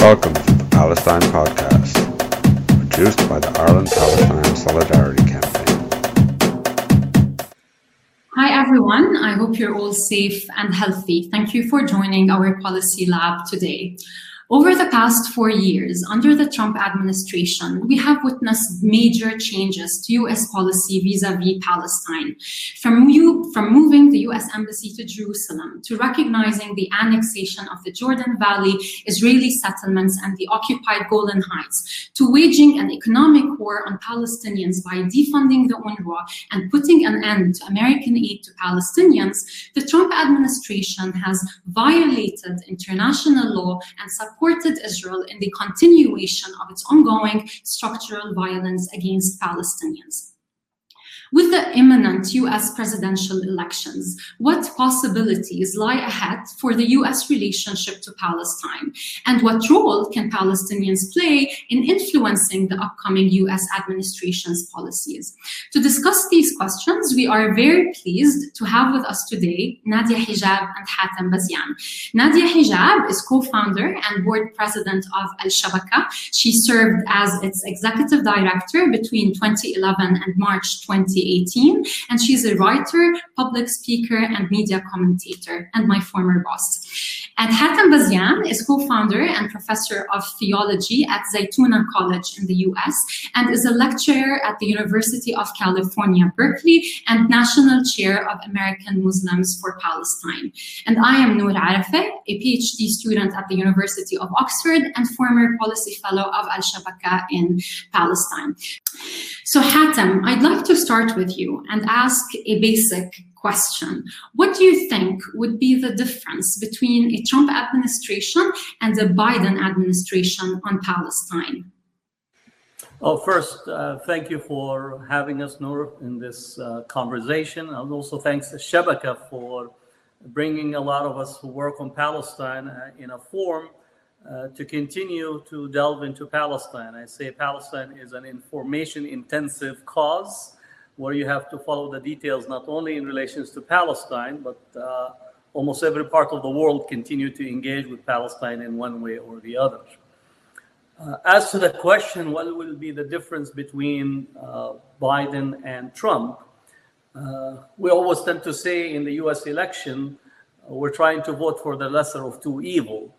Welcome to the Palestine Podcast, produced by the Ireland Palestine Solidarity Campaign. Hi, everyone. I hope you're all safe and healthy. Thank you for joining our Policy Lab today. Over the past four years, under the Trump administration, we have witnessed major changes to US policy vis-a-vis Palestine. From, you, from moving the US embassy to Jerusalem, to recognizing the annexation of the Jordan Valley, Israeli settlements, and the occupied Golan Heights, to waging an economic war on Palestinians by defunding the UNRWA and putting an end to American aid to Palestinians, the Trump administration has violated international law and supported Israel in the continuation of its ongoing structural violence against Palestinians. With the imminent US presidential elections, what possibilities lie ahead for the US relationship to Palestine? And what role can Palestinians play in influencing the upcoming US administration's policies? To discuss these questions, we are very pleased to have with us today Nadia Hijab and Hatem Bazian. Nadia Hijab is co-founder and board president of Al Shabaka. She served as its executive director between 2011 and March 20 2018. And she's a writer, public speaker, and media commentator, and my former boss. And Hatem Bazian is co-founder and professor of theology at Zaytuna College in the US, and is a lecturer at the University of California, Berkeley, and national chair of American Muslims for Palestine. And I am Nur Arafeh, a PhD student at the University of Oxford and former policy fellow of Al Shabaka in Palestine. So Hatem, I'd like to start with you and ask a basic question. What do you think would be the difference between a Trump administration and a Biden administration on Palestine? Well, first, uh, thank you for having us, Nur, in this uh, conversation. And also thanks to Shabaka for bringing a lot of us who work on Palestine uh, in a form uh, to continue to delve into Palestine. I say Palestine is an information intensive cause where you have to follow the details not only in relations to Palestine, but uh, almost every part of the world continue to engage with Palestine in one way or the other. Uh, as to the question, what will be the difference between uh, Biden and Trump? Uh, we always tend to say in the US election, we're trying to vote for the lesser of two evil.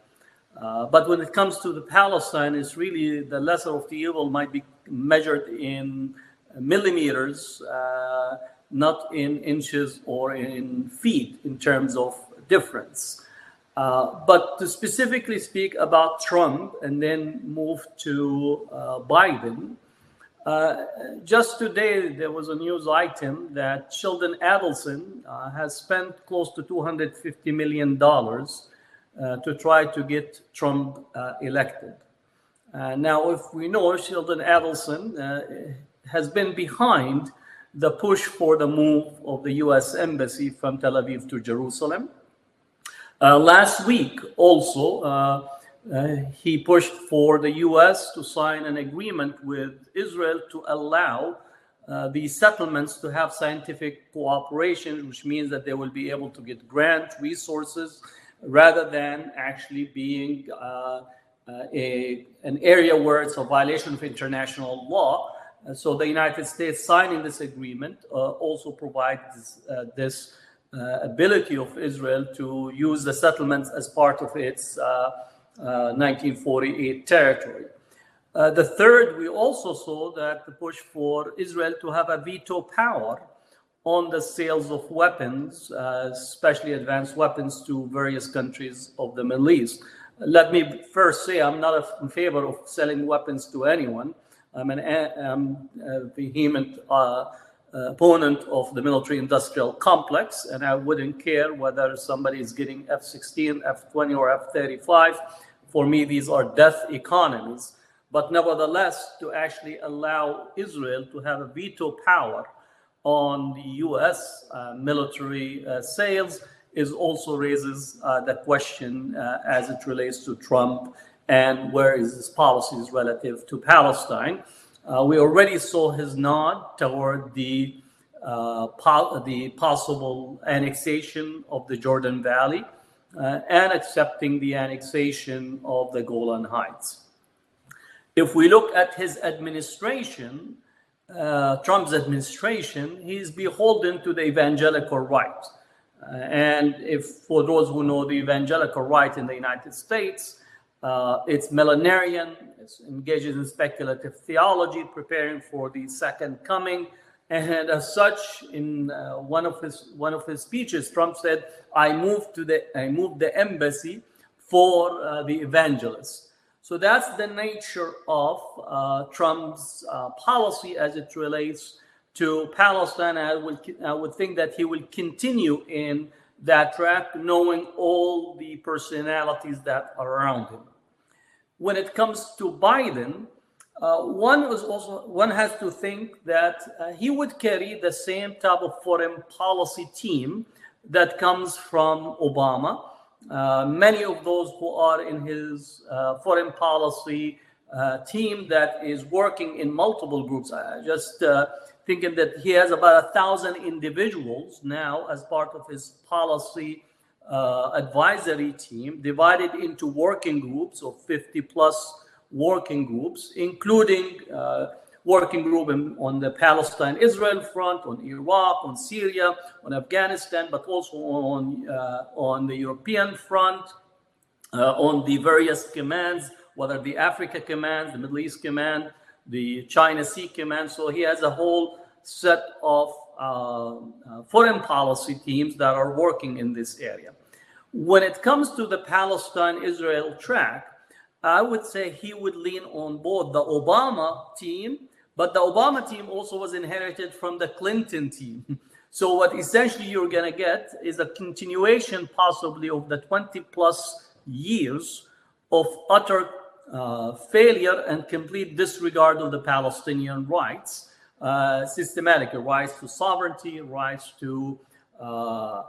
Uh, but when it comes to the Palestine, it's really the lesser of the evil might be measured in millimeters, uh, not in inches or in feet in terms of difference. Uh, but to specifically speak about Trump and then move to uh, Biden, uh, just today there was a news item that Sheldon Adelson uh, has spent close to $250 million uh, to try to get Trump uh, elected. Uh, now, if we know Sheldon Adelson has been behind the push for the move of the U.S. Embassy from Tel Aviv to Jerusalem. Uh, last week, also, uh, uh, he pushed for the U.S. to sign an agreement with Israel to allow these settlements to have scientific cooperation, which means that they will be able to get grant resources rather than actually being uh, uh, a, an area where it's a violation of international law. Uh, so the United States signing this agreement uh, also provides uh, this uh, ability of Israel to use the settlements as part of its 1948 territory. the third, we also saw that the push for Israel to have a veto power on the sales of weapons, uh, especially advanced weapons, to various countries of the Middle East. Let me first say I'm not in favor of selling weapons to anyone. I'm an I'm vehement uh, opponent of the military industrial complex, and I wouldn't care whether somebody is getting F 16, F 20, or F 35. For me, these are death economies. But nevertheless, to actually allow Israel to have a veto power on the US uh, military uh, sales is also raises uh, the question uh, as it relates to Trump and where is his policies relative to Palestine. Uh, we already saw his nod toward the uh, po- the possible annexation of the Jordan Valley uh, and accepting the annexation of the Golan Heights. If we look at his administration, uh, Trump's administration, he's beholden to the evangelical right. Uh, and if for those who know the evangelical right in the United States, uh, it's millenarian, it engages in speculative theology, preparing for the second coming. And as such, in uh, one of his one of his speeches, Trump said, "I moved to the I moved the embassy for uh, the evangelists." So that's the nature of uh, Trump's uh, policy as it relates to Palestine. I would, I would think that he will continue in that track, knowing all the personalities that are around him. When it comes to Biden, uh, one was also one has to think that uh, he would carry the same type of foreign policy team that comes from Obama. Uh, many of those who are in his uh, foreign policy uh, team that is working in multiple groups. I just uh, thinking that he has about a thousand individuals now as part of his policy uh, advisory team, divided into working groups of 50 plus working groups, including uh, working group in, on the Palestine-Israel front, on Iraq, on Syria, on Afghanistan, but also on uh, on the European front, uh, on the various commands, whether the Africa command, the Middle East command, the China Sea command. So he has a whole set of foreign policy teams that are working in this area. When it comes to the Palestine-Israel track, I would say he would lean on both the Obama team but the Obama team also was inherited from the Clinton team. So what essentially you're going to get is a continuation possibly of the 20 plus years of utter uh, failure and complete disregard of the Palestinian rights, uh, systematic rights to sovereignty, rights to uh, uh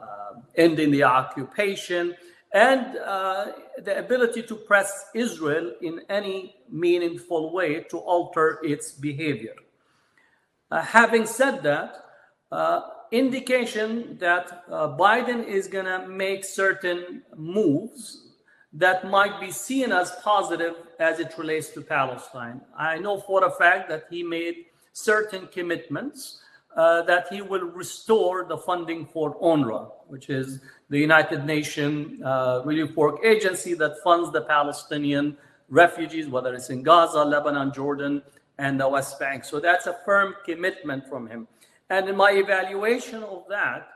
ending the occupation, and uh, the ability to press Israel in any meaningful way to alter its behavior. Uh, having said that, indication that Biden is going to make certain moves that might be seen as positive as it relates to Palestine. I know for a fact that he made certain commitments uh, that he will restore the funding for UNRWA, which is the United Nations uh, Relief Work Agency that funds the Palestinian refugees, whether it's in Gaza, Lebanon, Jordan, and the West Bank. So that's a firm commitment from him. And in my evaluation of that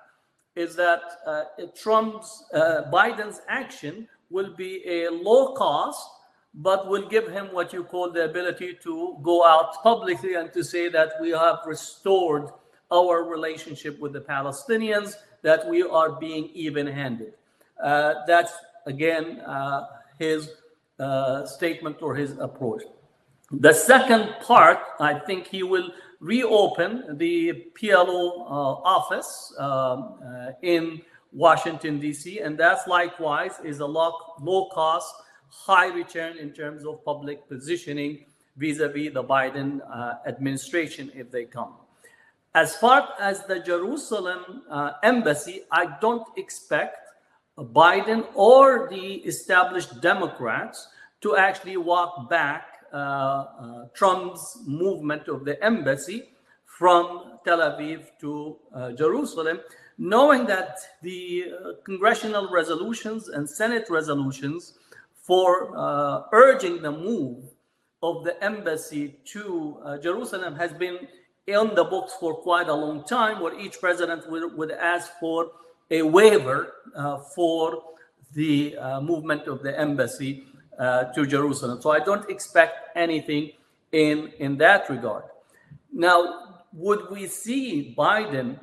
is that uh, Trump's, uh, Biden's action will be a low cost, but will give him what you call the ability to go out publicly and to say that we have restored our relationship with the Palestinians, that we are being even handed. Uh, that's, again, uh, his uh, statement or his approach. The second part, I think he will reopen the PLO uh, office um, uh, in Washington, D.C., and that's likewise is a low, low cost, high return in terms of public positioning vis-a-vis the Biden uh, administration if they come. As far as the Jerusalem uh, embassy, I don't expect Biden or the established Democrats to actually walk back uh, uh, Trump's movement of the embassy from Tel Aviv to uh, Jerusalem, knowing that the uh, congressional resolutions and Senate resolutions for uh, urging the move of the embassy to Jerusalem has been on the books for quite a long time, where each president would, would ask for a waiver uh, for the uh, movement of the embassy uh, to Jerusalem. So I don't expect anything in, in that regard. Now, would we see Biden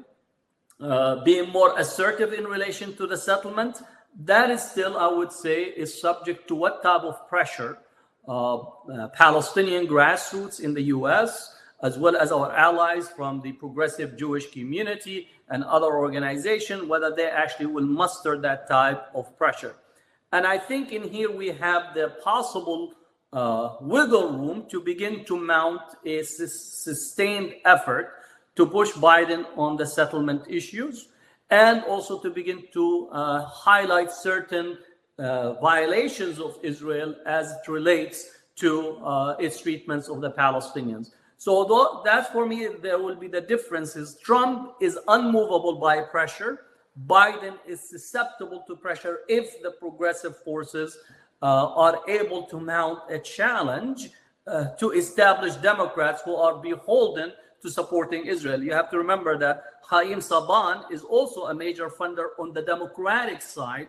uh, being more assertive in relation to the settlement? That is still, I would say, is subject to what type of pressure uh, uh, Palestinian grassroots in the U.S as well as our allies from the progressive Jewish community and other organizations, whether they actually will muster that type of pressure. And I think in here we have the possible uh, wiggle room to begin to mount a sustained effort to push Biden on the settlement issues. And also to begin to uh, highlight certain uh, violations of Israel as it relates to uh, its treatments of the Palestinians. So that's for me, there will be the differences. Trump is unmovable by pressure. Biden is susceptible to pressure if the progressive forces uh, are able to mount a challenge uh, to establish Democrats who are beholden to supporting Israel. You have to remember that Haim Saban is also a major funder on the Democratic side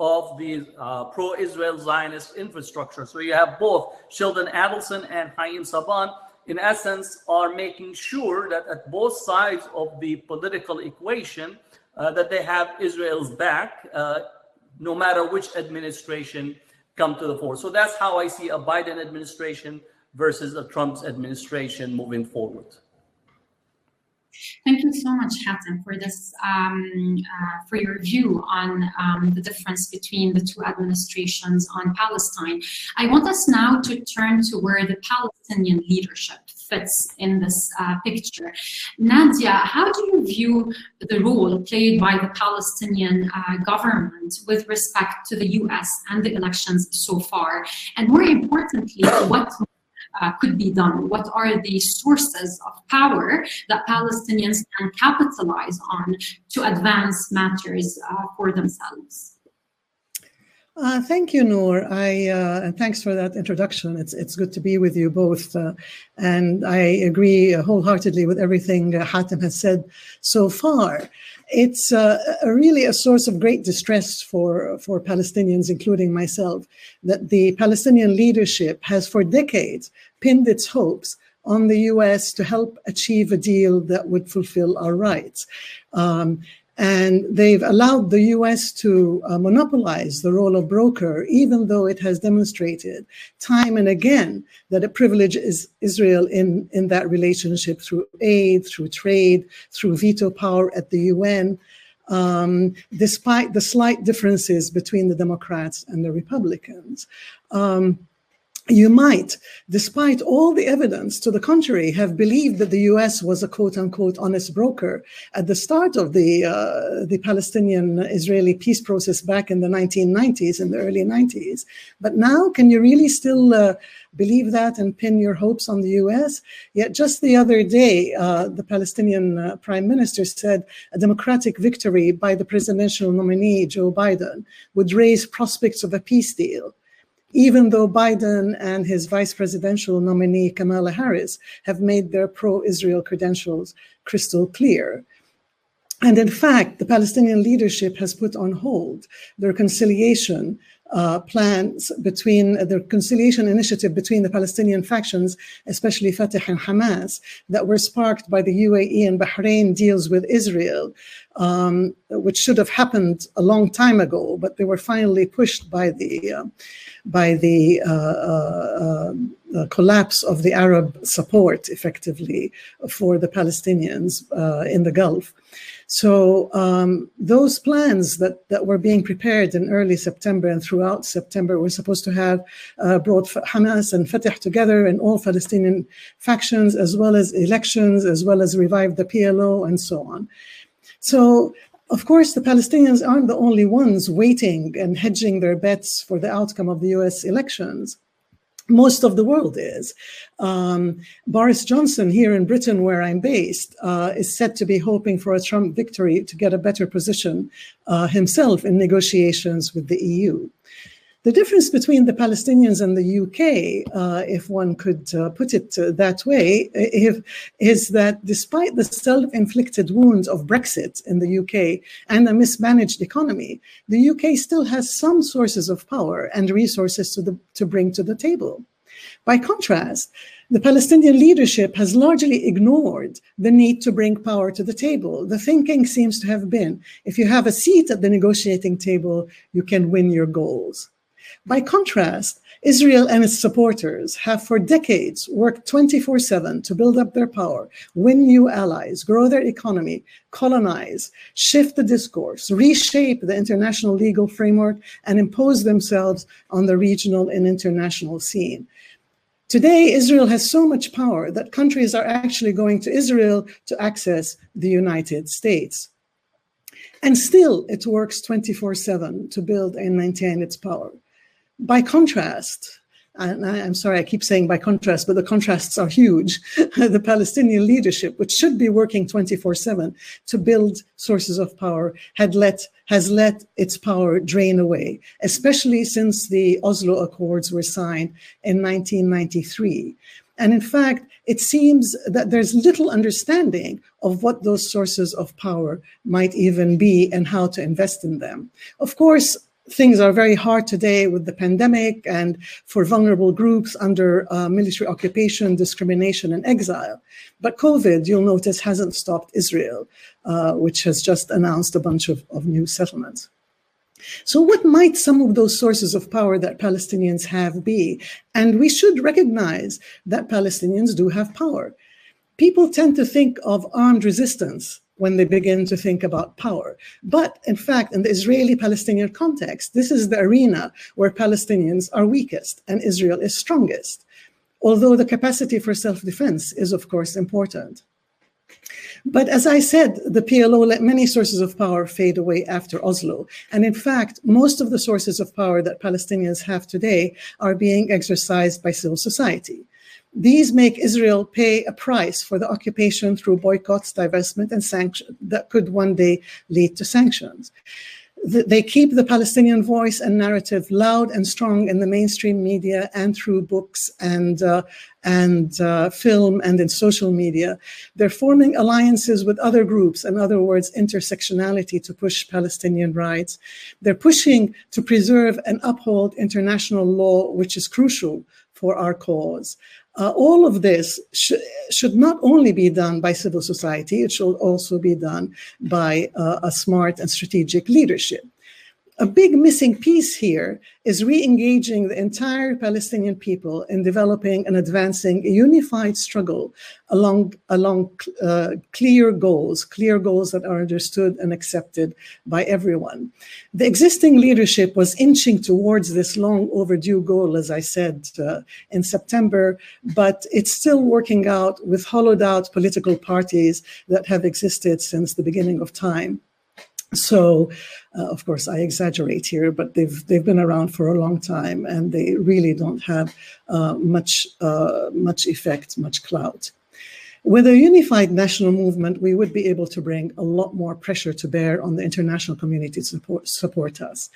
of the uh, pro-Israel Zionist infrastructure. So you have both Sheldon Adelson and Haim Saban, in essence, are making sure that at both sides of the political equation, uh, that they have Israel's back, uh, no matter which administration come to the fore. So that's how I see a Biden administration versus a Trump's administration moving forward. Thank you so much, Hatem, for this, um, uh, for your view on um, the difference between the two administrations on Palestine. I want us now to turn to where the Palestinian leadership fits in this uh, picture. Nadia, how do you view the role played by the Palestinian uh, government with respect to the US and the elections so far? And more importantly, what uh, could be done? What are the sources of power that Palestinians can capitalize on to advance matters uh, for themselves? Uh, thank you, Nur. I uh, and thanks for that introduction. It's it's good to be with you both, uh, and I agree wholeheartedly with everything uh, Hatem has said so far. It's uh, really a source of great distress for for Palestinians, including myself, that the Palestinian leadership has for decades pinned its hopes on the U.S. to help achieve a deal that would fulfill our rights. Um, and they've allowed the US to uh, monopolize the role of broker, even though it has demonstrated time and again that it privileges Israel in, in that relationship through aid, through trade, through veto power at the UN. Um, despite the slight differences between the Democrats and the Republicans. Um, you might, despite all the evidence to the contrary, have believed that the U.S. was a quote unquote honest broker at the start of the uh, the Palestinian-Israeli peace process back in the 1990s, in the early 90s. But now, can you really still uh, believe that and pin your hopes on the U.S.? Yet, just the other day, uh, the Palestinian uh, Prime Minister said a democratic victory by the presidential nominee Joe Biden would raise prospects of a peace deal even though Biden and his vice presidential nominee Kamala Harris have made their pro Israel credentials crystal clear. And in fact, the Palestinian leadership has put on hold the reconciliation uh, plans between uh, the reconciliation initiative between the Palestinian factions, especially Fatah and Hamas, that were sparked by the UAE and Bahrain deals with Israel, um, which should have happened a long time ago, but they were finally pushed by the uh, by the uh, uh, uh, collapse of the Arab support, effectively, for the Palestinians in the Gulf. So um, those plans that, that were being prepared in early September and throughout September were supposed to have uh, brought Hamas and Fatah together and all Palestinian factions, as well as elections, as well as revive the PLO and so on. So of course, the Palestinians aren't the only ones waiting and hedging their bets for the outcome of the US elections. Most of the world is. Um, Boris Johnson, here in Britain, where I'm based, uh, is said to be hoping for a Trump victory to get a better position uh, himself in negotiations with the EU. The difference between the Palestinians and the UK, uh, if one could uh, put it uh, that way, if, is that despite the self inflicted wounds of Brexit in the UK and a mismanaged economy, the UK still has some sources of power and resources to, the, to bring to the table. By contrast, the Palestinian leadership has largely ignored the need to bring power to the table. The thinking seems to have been if you have a seat at the negotiating table, you can win your goals. By contrast, Israel and its supporters have for decades worked 24 7 to build up their power, win new allies, grow their economy, colonize, shift the discourse, reshape the international legal framework, and impose themselves on the regional and international scene. Today, Israel has so much power that countries are actually going to Israel to access the United States. And still, it works 24 7 to build and maintain its power. By contrast, and I, am sorry, I keep saying by contrast, but the contrasts are huge. the Palestinian leadership, which should be working 24/7 to build sources of power, had let has let its power drain away, especially since the Oslo Accords were signed in 1993. And in fact, it seems that there's little understanding of what those sources of power might even be and how to invest in them. Of course, things are very hard today with the pandemic and for vulnerable groups under uh, military occupation, discrimination, and exile. But COVID, you'll notice, hasn't stopped Israel, uh, which has just announced a bunch of, of new settlements. So, what might some of those sources of power that Palestinians have be? And we should recognize that Palestinians do have power. People tend to think of armed resistance when they begin to think about power. But in fact, in the Israeli Palestinian context, this is the arena where Palestinians are weakest and Israel is strongest, although the capacity for self defense is, of course, important. But as I said, the PLO let many sources of power fade away after Oslo. And in fact, most of the sources of power that Palestinians have today are being exercised by civil society. These make Israel pay a price for the occupation through boycotts, divestment, and sanctions that could one day lead to sanctions. They keep the Palestinian voice and narrative loud and strong in the mainstream media and through books and uh, and uh, film and in social media. They're forming alliances with other groups, in other words, intersectionality to push Palestinian rights. They're pushing to preserve and uphold international law, which is crucial for our cause. Uh, all of this sh- should not only be done by civil society, it should also be done by uh, a smart and strategic leadership. A big missing piece here is re engaging the entire Palestinian people in developing and advancing a unified struggle along, along uh, clear goals, clear goals that are understood and accepted by everyone. The existing leadership was inching towards this long overdue goal, as I said uh, in September, but it's still working out with hollowed out political parties that have existed since the beginning of time. So, uh, of course, I exaggerate here, but they've they've been around for a long time, and they really don't have uh, much uh, much effect, much clout. With a unified national movement, we would be able to bring a lot more pressure to bear on the international community to support, support us.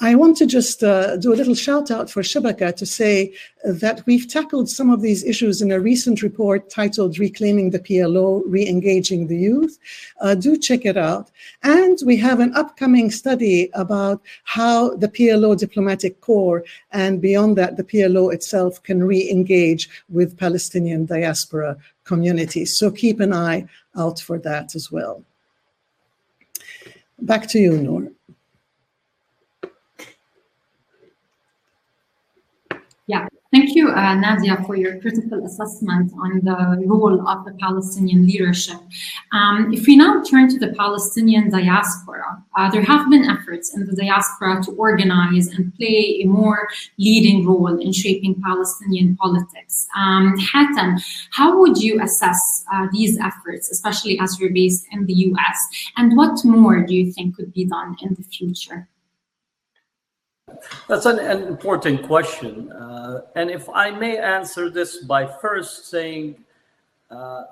I want to just uh, do a little shout out for Shabaka to say that we've tackled some of these issues in a recent report titled Reclaiming the PLO, Re Engaging the Youth. Uh, do check it out. And we have an upcoming study about how the PLO diplomatic corps and beyond that, the PLO itself can re engage with Palestinian diaspora communities. So keep an eye out for that as well. Back to you, Nur. Yeah, thank you, uh, Nadia, for your critical assessment on the role of the Palestinian leadership. Um, if we now turn to the Palestinian diaspora, uh, there have been efforts in the diaspora to organize and play a more leading role in shaping Palestinian politics. Um, Hatem, how would you assess uh, these efforts, especially as you're based in the US? And what more do you think could be done in the future? That's an, an important question. Uh, and if I may answer this by first saying uh,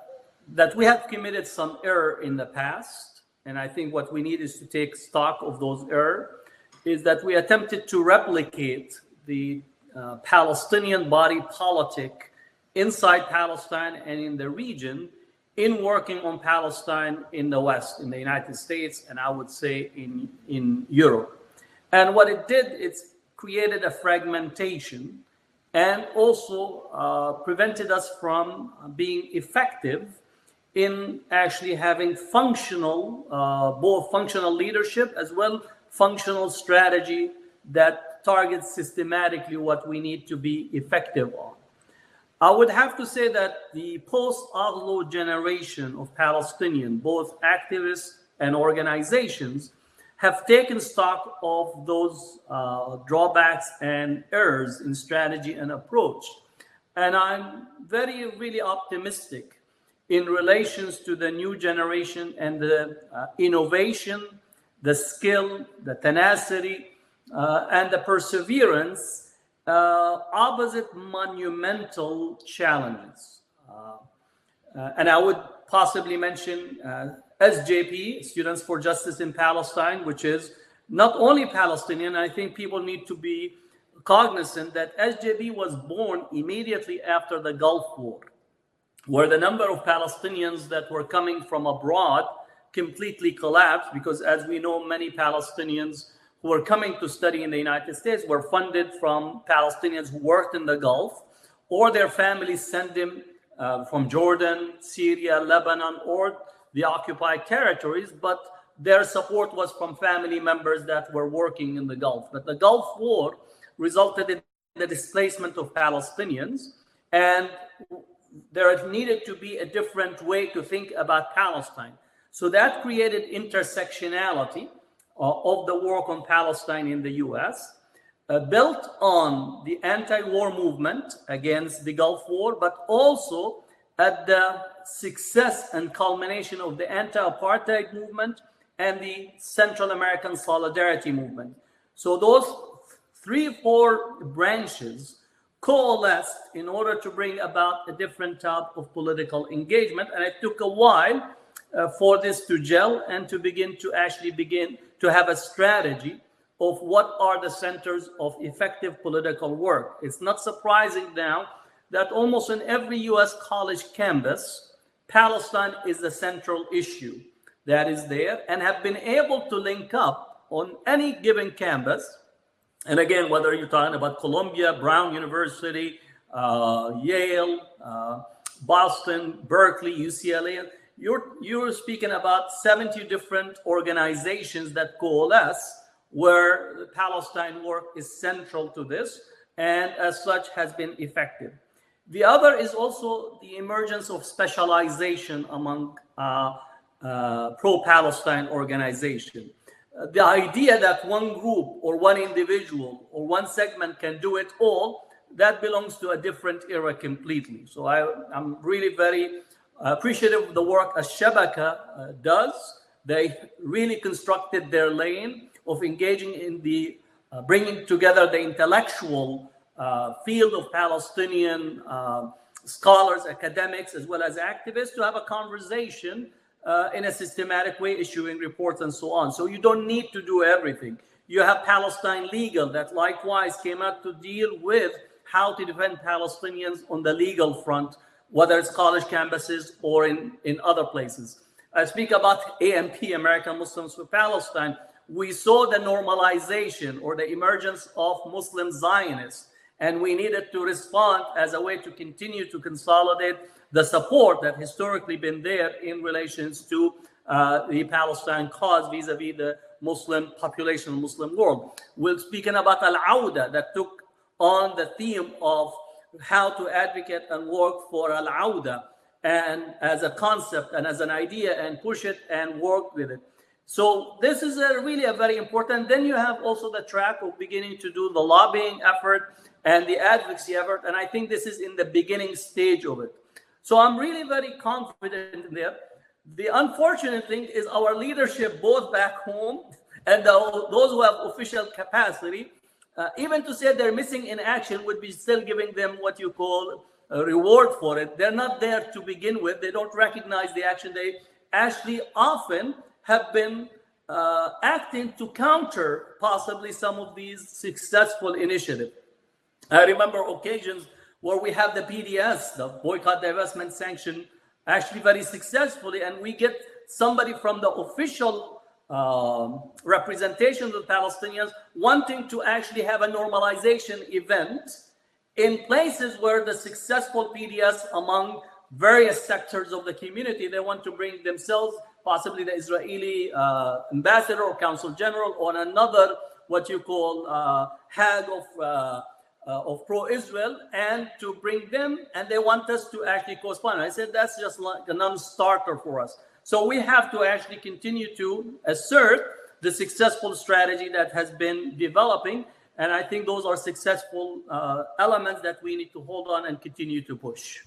that we have committed some error in the past, and I think what we need is to take stock of those error, is that we attempted to replicate the uh, Palestinian body politic inside Palestine and in the region in working on Palestine in the West, in the United States, and I would say in, in Europe. And what it did, it's created a fragmentation and also uh, prevented us from being effective in actually having functional, uh, both functional leadership as well functional strategy that targets systematically what we need to be effective on. I would have to say that the post-Oslo generation of Palestinian, both activists and organizations, have taken stock of those uh, drawbacks and errors in strategy and approach. And I'm very, really optimistic in relations to the new generation and the uh, innovation the skill, the tenacity, uh, and the perseverance uh, opposite monumental challenges. Uh, uh and I would possibly mention SJP, Students for Justice in Palestine, which is not only Palestinian, I think people need to be cognizant that SJP was born immediately after the Gulf War, where the number of Palestinians that were coming from abroad completely collapsed because, as we know, many Palestinians who were coming to study in the United States were funded from Palestinians who worked in the Gulf, or their families sent them uh, from Jordan, Syria, Lebanon, or the occupied territories, but their support was from family members that were working in the Gulf. But the Gulf War resulted in the displacement of Palestinians, and there needed to be a different way to think about Palestine. So that created intersectionality uh, of the work on Palestine in the US, uh, built on the anti war movement against the Gulf War, but also at the success and culmination of the anti apartheid movement and the Central American Solidarity Movement. So those three, four branches coalesced in order to bring about a different type of political engagement. And it took a while uh, for this to gel and to begin to actually begin to have a strategy of what are the centers of effective political work. It's not surprising now that almost in every US college campus, Palestine is the central issue that is there and have been able to link up on any given campus. And again, whether you're talking about Columbia, Brown University, uh, Yale, uh, Boston, Berkeley, UCLA, you're, you're speaking about 70 different organizations that coalesce where Palestine work is central to this and as such has been effective. The other is also the emergence of specialization among uh, uh, pro-Palestine organization. Uh, the idea that one group or one individual or one segment can do it all, that belongs to a different era completely. So I, am really very appreciative of the work as Shabaka uh, does. They really constructed their lane of engaging in the uh, bringing together the intellectual field of Palestinian uh, scholars, academics, as well as activists to have a conversation uh, in a systematic way, issuing reports and so on. So you don't need to do everything. You have Palestine Legal that likewise came out to deal with how to defend Palestinians on the legal front, whether it's college campuses or in, in other places. I speak about AMP, American Muslims for Palestine. We saw the normalization or the emergence of Muslim Zionists and we needed to respond as a way to continue to consolidate the support that historically been there in relations to uh, the Palestine cause vis-a-vis the Muslim population, Muslim world. We're speaking about Al-Awda that took on the theme of how to advocate and work for Al-Awda and as a concept and as an idea and push it and work with it. So this is a really a very important. Then you have also the track of beginning to do the lobbying effort and the advocacy effort. And I think this is in the beginning stage of it. So I'm really very confident there. The unfortunate thing is our leadership, both back home and the, those who have official capacity, uh, even to say they're missing in action would be still giving them what you call a reward for it. They're not there to begin with. They don't recognize the action. They actually often have been uh, acting to counter possibly some of these successful initiatives. I remember occasions where we have the BDS, the boycott, divestment, sanction, actually very successfully, and we get somebody from the official um, representation of the Palestinians wanting to actually have a normalization event in places where the successful BDS among various sectors of the community, they want to bring themselves, possibly the Israeli uh, ambassador or council general, or another what you call uh, of uh, uh, of pro-Israel and to bring them, and they want us to actually correspond. I said that's just like a non-starter for us. So we have to actually continue to assert the successful strategy that has been developing, and I think those are successful uh, elements that we need to hold on and continue to push.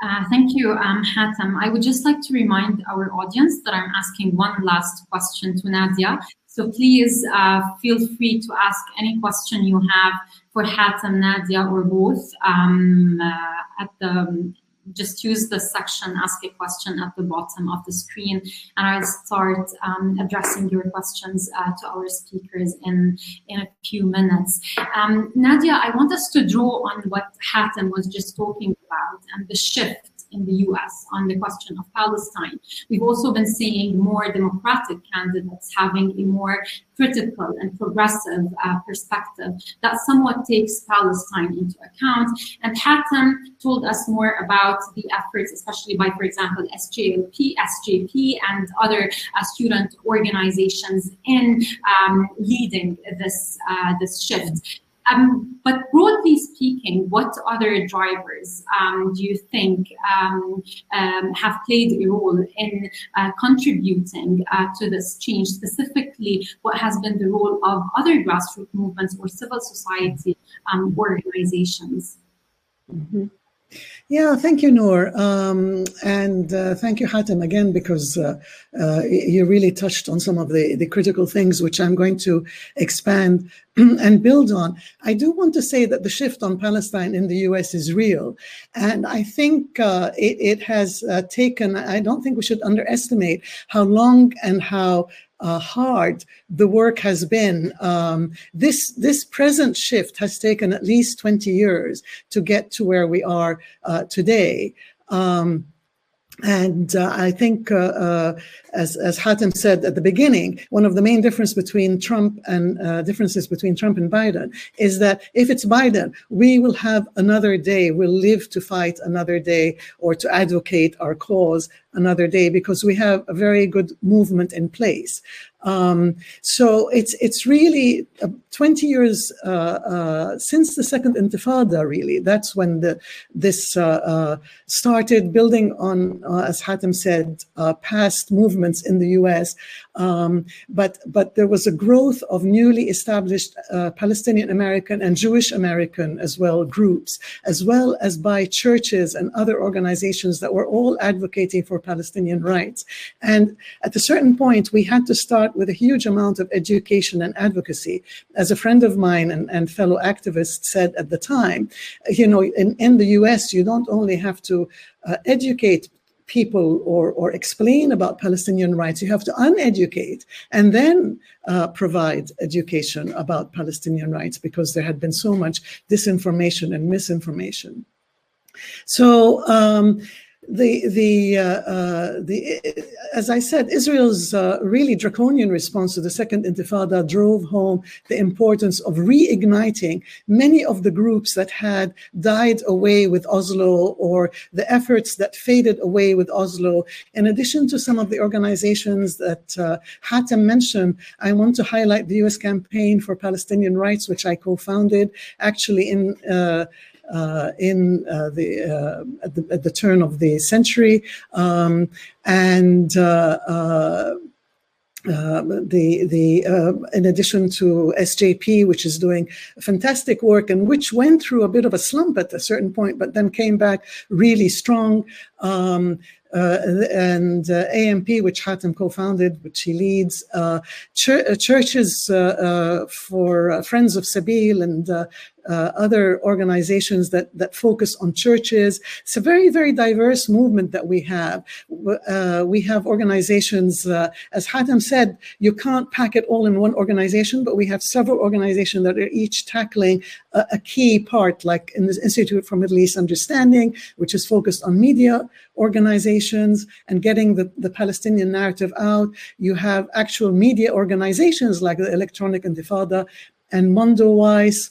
Uh, thank you, um, Hatem. I would just like to remind our audience that I'm asking one last question to Nadia. So please uh, feel free to ask any question you have for Hatem, Nadia, or both um, uh, at the just use the section ask a question at the bottom of the screen and I'll start um, addressing your questions uh, to our speakers in, in a few minutes. Um, Nadia, I want us to draw on what Hatem was just talking about and the shift in the US on the question of Palestine. We've also been seeing more democratic candidates having a more critical and progressive uh, perspective that somewhat takes Palestine into account. And Hatem told us more about the efforts, especially by, for example, SJLP, SJP, and other uh, student organizations in um, leading this, uh, this shift. Um, but broadly speaking, what other drivers um, do you think um, um have played a role in uh, contributing uh, to this change? Specifically, what has been the role of other grassroots movements or civil society um, organizations? Mm-hmm. Yeah, thank you, Nur. Um, and uh, thank you, Hatem, again, because uh, uh, you really touched on some of the, the critical things which I'm going to expand and build on. I do want to say that the shift on Palestine in the US is real. And I think uh, it, it, has uh, taken, I don't think we should underestimate how long and how uh, hard the work has been. Um, this this present shift has taken at least 20 years to get to where we are uh, today. Um, and uh, I think, uh, uh, as as Hatem said at the beginning, one of the main differences between Trump and uh, differences between Trump and Biden is that if it's Biden, we will have another day. We'll live to fight another day or to advocate our cause another day because we have a very good movement in place. Um, so it's it's really uh, 20 years uh, uh, since the second Intifada. Really, that's when the this uh, uh started building on, uh, as Hatem said, past movements in the U.S. Um, but but there was a growth of newly established Palestinian American and Jewish American as well groups, as well as by churches and other organizations that were all advocating for Palestinian rights. And at a certain point, we had to start with a huge amount of education and advocacy. As a friend of mine and, and fellow activist said at the time, you know, in, in the US, you don't only have to uh, educate people or, or explain about Palestinian rights. You have to uneducate and then uh, provide education about Palestinian rights because there had been so much disinformation and misinformation. So um, the the uh, uh, the as I said, Israel's uh, really draconian response to the Second Intifada drove home the importance of reigniting many of the groups that had died away with Oslo or the efforts that faded away with Oslo. In addition to some of the organizations that uh, Hatem mentioned, I want to highlight the U.S. Campaign for Palestinian Rights, which I co-founded, actually in uh, in uh, the, uh, at the, at the turn of the century, um, and uh, uh, the the uh, in addition to SJP, which is doing fantastic work and which went through a bit of a slump at a certain point, but then came back really strong. Um, uh, and uh, AMP, which Hatem co-founded, which he leads, uh, ch- uh, churches uh, for Friends of Sabeel and uh, other organizations that, that focus on churches. It's a very, very diverse movement that we have. Uh, we have organizations, uh, as Hatem said, you can't pack it all in one organization, but we have several organizations that are each tackling a, a key part, like in the Institute for Middle East Understanding, which is focused on media organizations and getting the, the Palestinian narrative out. You have actual media organizations like the Electronic Intifada and Mondoweiss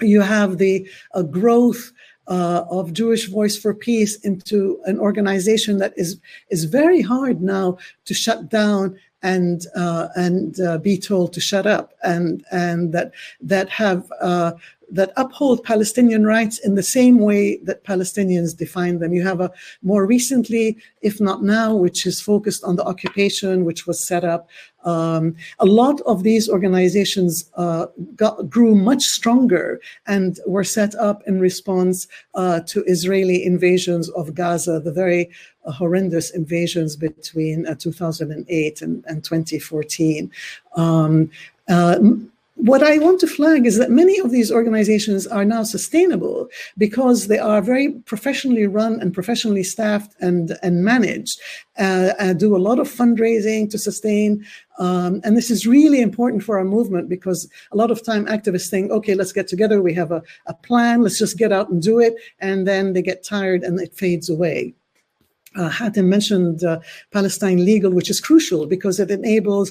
you have the uh, growth uh, of Jewish Voice for Peace into an organization that is is very hard now to shut down and uh, and uh, be told to shut up and and that that have uh, that uphold Palestinian rights in the same way that Palestinians define them. You have a more recently, IfNotNow, which is focused on the occupation, which was set up. Um, a lot of these organizations uh, got, grew much stronger and were set up in response uh, to Israeli invasions of Gaza, the very uh, horrendous invasions between uh, 2008 and, and 2014. Um, uh, what I want to flag is that many of these organizations are now sustainable because they are very professionally run and professionally staffed and, and managed, uh, and do a lot of fundraising to sustain. Um, and this is really important for our movement because a lot of time activists think, okay, let's get together, we have a, a plan, let's just get out and do it. And then they get tired and it fades away. Uh, Hatem mentioned uh, Palestine Legal, which is crucial because it enables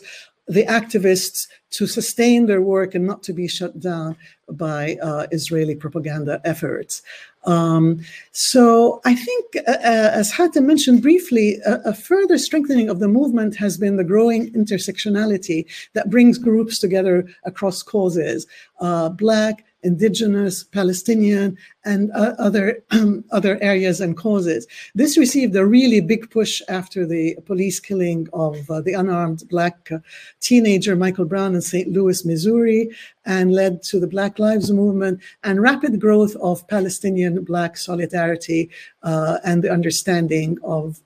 the activists to sustain their work and not to be shut down by uh, Israeli propaganda efforts. Um, so I think, uh, uh, as Hatem mentioned briefly, a, a, further strengthening of the movement has been the growing intersectionality that brings groups together across causes, uh, Black, indigenous, Palestinian, and uh, other um, other areas and causes. This received a really big push after the police killing of uh, the unarmed black uh, teenager Michael Brown in St. Louis, Missouri, and led to the Black Lives Movement and rapid growth of Palestinian Black solidarity uh, and the understanding of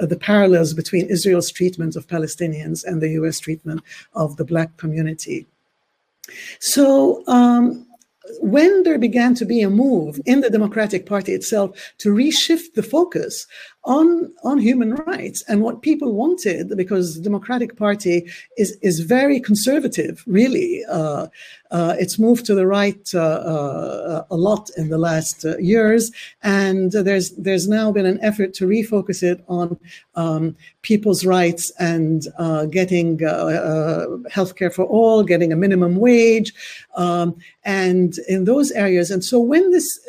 uh, the parallels between Israel's treatment of Palestinians and the US treatment of the Black community. So, um, when there began to be a move in the Democratic Party itself to reshift the focus on on human rights and what people wanted because the democratic party is is very conservative really uh, uh, it's moved to the right uh, uh a lot in the last uh, years. And there's there's now been an effort to refocus it on um, people's rights and uh, getting healthcare for all getting a minimum wage um, and in those areas. And so when this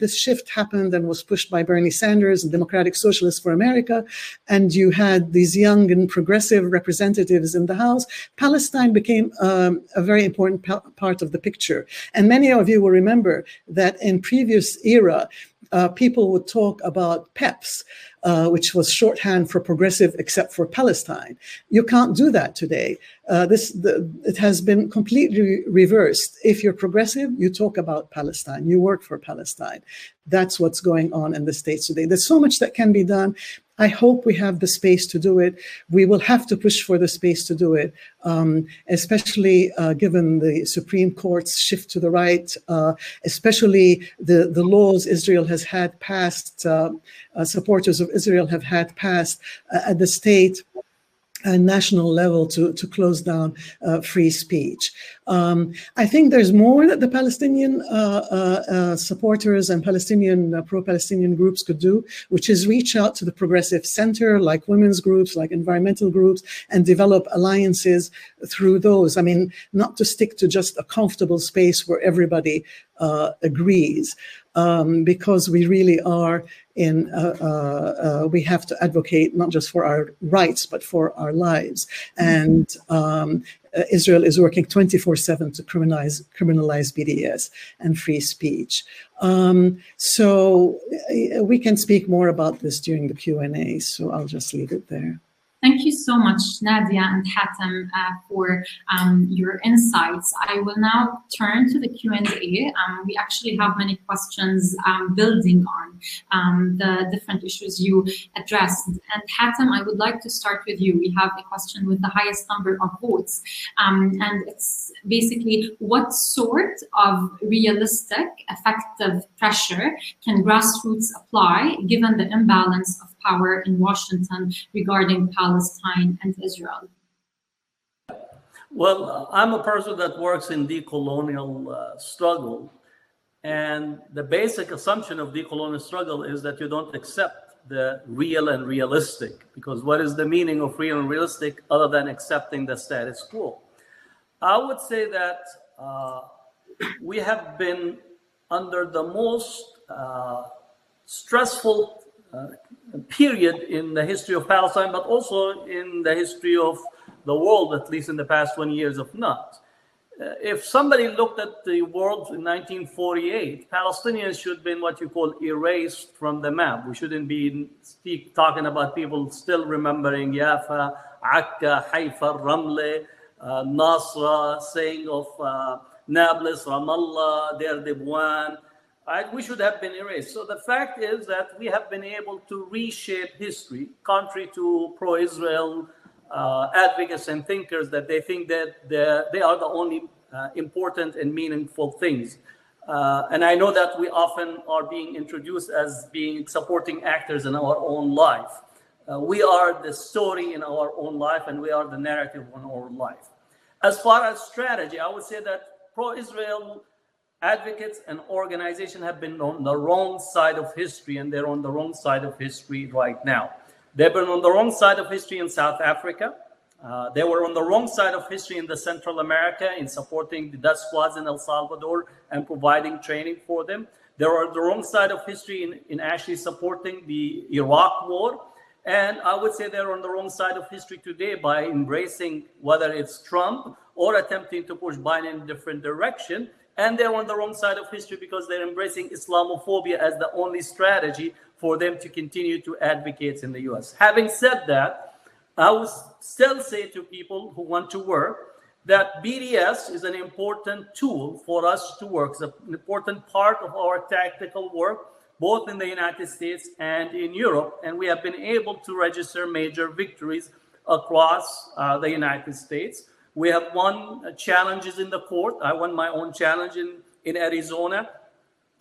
this shift happened and was pushed by Bernie Sanders and Democratic Social Socialists for America, and you had these young and progressive representatives in the House, Palestine became um, a very important part of the picture. And many of you will remember that in previous era, uh, people would talk about PEPs, uh, which was shorthand for progressive except for Palestine. You can't do that today. Uh, this the, it has been completely reversed. If you're progressive, you talk about Palestine. You work for Palestine. That's what's going on in the states today. There's so much that can be done. I hope we have the space to do it. We will have to push for the space to do it, um, especially uh, given the Supreme Court's shift to the right, uh, especially the, the laws Israel has had passed, uh, uh supporters of Israel have had passed uh, at the state a national level to, to close down uh, free speech. Um, I think there's more that the Palestinian uh, uh, uh supporters and Palestinian uh, pro-Palestinian groups could do, which is reach out to the progressive center, like women's groups, like environmental groups, and develop alliances through those. I mean, not to stick to just a comfortable space where everybody uh, agrees um, because we really are in, uh, uh, uh, we have to advocate not just for our rights, but for our lives. And um, uh, Israel is working 24 7 to criminalize, criminalize BDS and free speech. Um, so uh, we can speak more about this during the Q&A, so I'll just leave it there. Thank you so much, Nadia and Hatem, uh, for um, your insights. I will now turn to the Q&A. Um, we actually have many questions um, building on um, the different issues you addressed. And Hatem, I would like to start with you. We have a question with the highest number of votes. Um, and it's basically, what sort of realistic, effective pressure can grassroots apply given the imbalance of power in Washington regarding Palestine and Israel? Well, I'm a person that works in decolonial uh, struggle. And the basic assumption of decolonial struggle is that you don't accept the real and realistic, because what is the meaning of real and realistic other than accepting the status quo? I would say that uh, we have been under the most uh, stressful period in the history of Palestine, but also in the history of the world, at least in the past 20 years, of not. uh, if somebody looked at the world in 1948, Palestinians should have been what you call erased from the map. We shouldn't be speak, talking about people still remembering Yafa, Akka, Haifa, Ramle, uh, Nasra, saying of uh, Nablus, Ramallah, Deir Dibwan. Right? We should have been erased. So the fact is that we have been able to reshape history, contrary to pro-Israel uh, advocates and thinkers that they think that they are the only uh, important and meaningful things. Uh, and I know that we often are being introduced as being supporting actors in our own life. Uh, we are the story in our own life and we are the narrative in our life. As far as strategy, I would say that pro Israel advocates and organizations have been on the wrong side of history and they're on the wrong side of history right now. They've been on the wrong side of history in South Africa. Uh, they were on the wrong side of history in the Central America in supporting the death squads in El Salvador and providing training for them. They were on the wrong side of history in, in actually supporting the Iraq war. And I would say they're on the wrong side of history today by embracing whether it's Trump or attempting to push Biden in a different direction. And they're on the wrong side of history because they're embracing Islamophobia as the only strategy for them to continue to advocate in the US. Having said that, I would still say to people who want to work that BDS is an important tool for us to work. It's an important part of our tactical work, both in the United States and in Europe. And we have been able to register major victories across uh, the United States. We have won challenges in the court. I won my own challenge in, in Arizona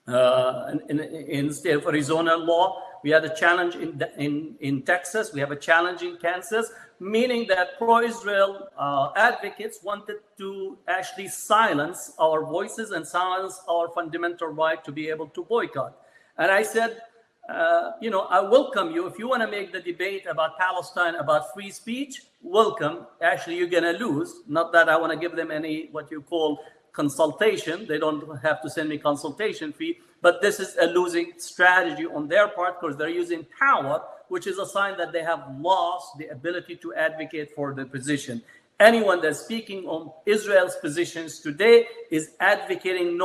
uh, in, in state of Arizona law. We had a challenge in, in, in Texas. We have a challenge in Kansas, meaning that pro Israel uh, advocates wanted to actually silence our voices and silence our fundamental right to be able to boycott. And I said, uh, you know, I welcome you. If you want to make the debate about Palestine, about free speech, welcome. Actually, you're going to lose. Not that I want to give them any what you call consultation. They don't have to send me consultation fee, but this is a losing strategy on their part because they're using power, which is a sign that they have lost the ability to advocate for the position. Anyone that's speaking on Israel's positions today is advocating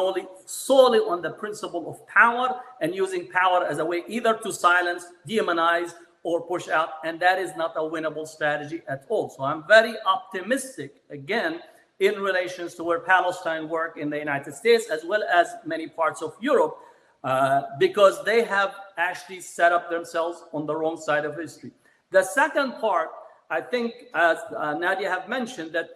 solely on the principle of power and using power as a way either to silence, demonize, or push out. And that is not a winnable strategy at all. So I'm very optimistic, again, in relations to where Palestine work in the United States as well as many parts of Europe, uh, because they have actually set up themselves on the wrong side of history. The second part, I think, as uh, Nadia have mentioned, that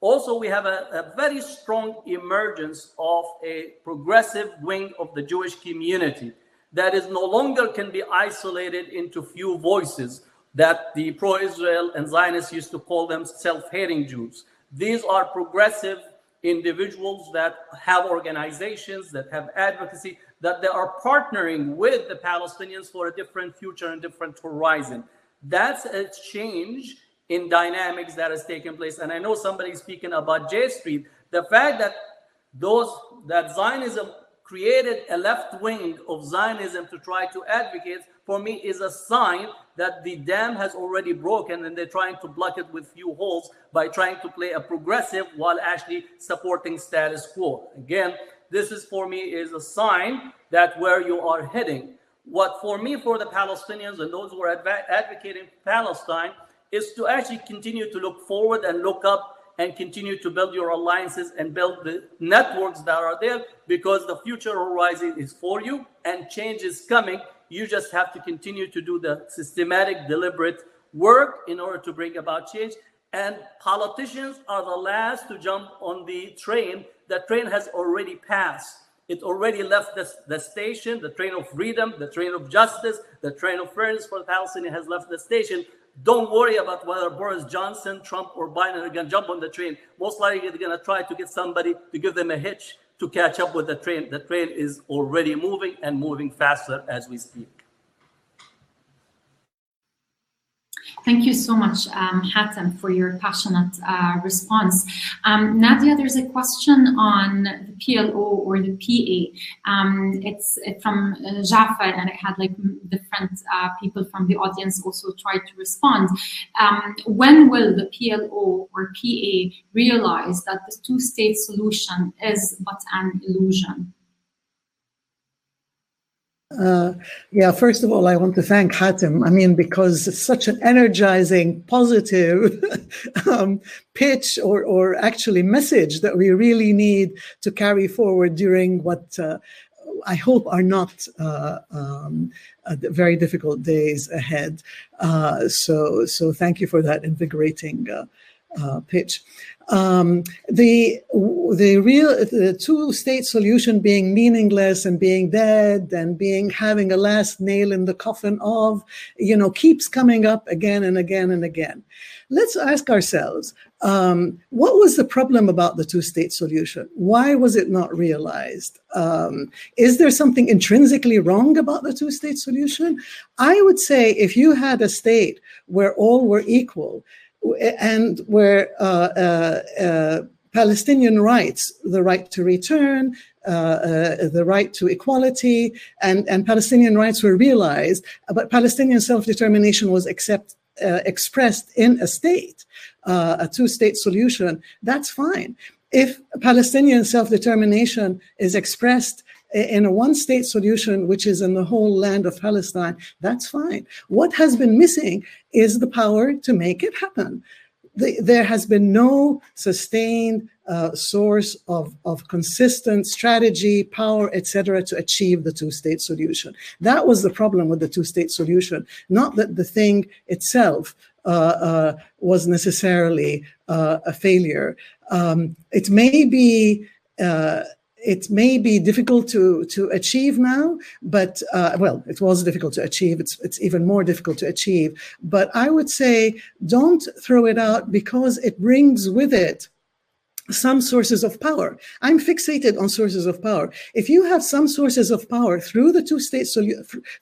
also we have a, a very strong emergence of a progressive wing of the Jewish community that is no longer can be isolated into few voices that the pro-Israel and Zionists used to call them self-hating Jews. These are progressive individuals that have organizations, that have advocacy, that they are partnering with the Palestinians for a different future and different horizon. That's a change in dynamics that has taken place. And I know somebody speaking about J Street. The fact that those that Zionism created a left wing of Zionism to try to advocate for me is a sign that the dam has already broken and they're trying to block it with few holes by trying to play a progressive while actually supporting status quo. Again, this is for me is a sign that where you are heading. What for me, for the Palestinians and those who are adv- advocating Palestine, is to actually continue to look forward and look up and continue to build your alliances and build the networks that are there because the future horizon is for you and change is coming you just have to continue to do the systematic, deliberate work in order to bring about change. And politicians are the last to jump on the train. The train has already passed. It already left the, the station. The train of freedom, the train of justice, the train of fairness for Palestinians has left the station. Don't worry about whether Boris Johnson, Trump, or Biden are going to jump on the train. Most likely, they're going to try to get somebody to give them a hitch to catch up with the train. The train is already moving and moving faster as we speak. Thank you so much, um, Hatem, for your passionate uh, response. Um, Nadia, there's a question on the PLO or the PA. Um, it's from uh, Jafar, and it had like different uh, people from the audience also try to respond. Um, when will the PLO or PA realize that the two-state solution is but an illusion? Uh, yeah, first of all, I want to thank Hatem. I mean, because it's such an energizing, positive um, pitch or, or actually message that we really need to carry forward during what uh, I hope are not uh, um, uh, very difficult days ahead. Uh, so, so thank you for that invigorating uh, pitch. Um, the the real the two state solution being meaningless and being dead and being having a last nail in the coffin of you know keeps coming up again and again and again. Let's ask ourselves um, what was the problem about the two state solution? Why was it not realized? Um, is there something intrinsically wrong about the two state solution? I would say if you had a state where all were equal, and where uh, uh, uh, Palestinian rights, the right to return, uh, uh, the right to equality, and, and Palestinian rights were realized, but Palestinian self-determination was accept, uh, expressed in a state, a two-state solution, that's fine. If Palestinian self-determination is expressed in a one state solution, which is in the whole land of Palestine, that's fine. What has been missing is the power to make it happen. The, there has been no sustained uh, source of, of consistent strategy, power, etc., to achieve the two state solution. That was the problem with the two state solution, not that the thing itself uh, uh, was necessarily uh, a failure. Um, it may be uh, it may be difficult to to achieve now, but uh, well, it was difficult to achieve. It's it's even more difficult to achieve. But I would say don't throw it out because it brings with it some sources of power. I'm fixated on sources of power. If you have some sources of power through the two states, so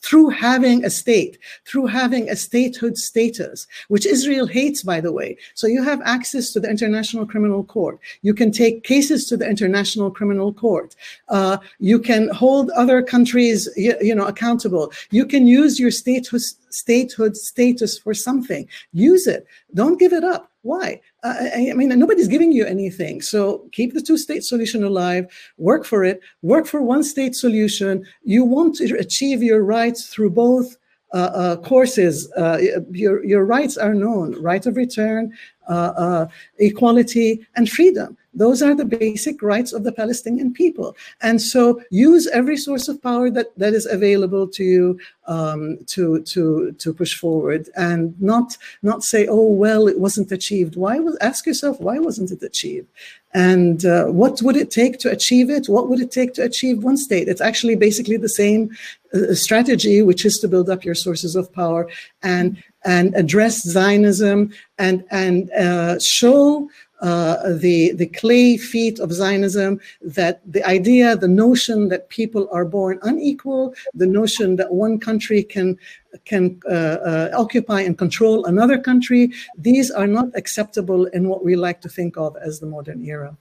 through having a state, through having a statehood status, which Israel hates, by the way. So you have access to the International Criminal Court. You can take cases to the International Criminal Court. Uh, you can hold other countries, you, you know, accountable. You can use your statehood statehood status for something. Use it. Don't give it up. Why? Uh, I, I, mean, nobody's giving you anything. So keep the two state solution alive, work for it, work for one state solution. You want to achieve your rights through both uh, uh, courses. Uh, your, your rights are known right of return, uh, uh, equality, and freedom. Those are the basic rights of the Palestinian people. And so use every source of power that, that is available to you um, to, to, to push forward and not, not say, oh, well, it wasn't achieved. Why was, ask yourself, why wasn't it achieved? And uh, what would it take to achieve it? What would it take to achieve one state? It's actually basically the same uh, strategy, which is to build up your sources of power and and address Zionism and and uh, show uh, the the clay feet of Zionism that the idea, the notion that people are born unequal, the notion that one country can can uh, uh, occupy and control another country, these are not acceptable in what we like to think of as the modern era.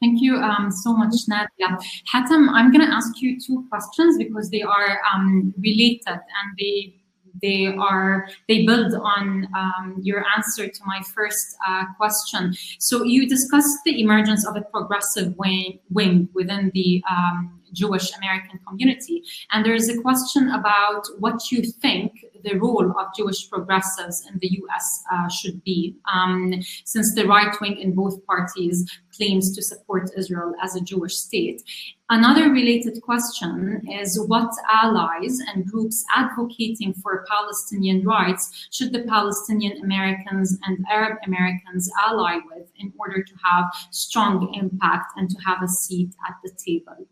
Thank you um, so much, Nadia. Hatem, I'm going to ask you two questions because they are um, related and they they are they build on um, your answer to my first uh, question. So you discussed the emergence of a progressive wing, wing within the um, Jewish American community, and there is a question about what you think the role of Jewish progressives in the US uh, should be, um, since the right wing in both parties claims to support Israel as a Jewish state. Another related question is what allies and groups advocating for Palestinian rights should the Palestinian Americans and Arab Americans ally with in order to have strong impact and to have a seat at the table?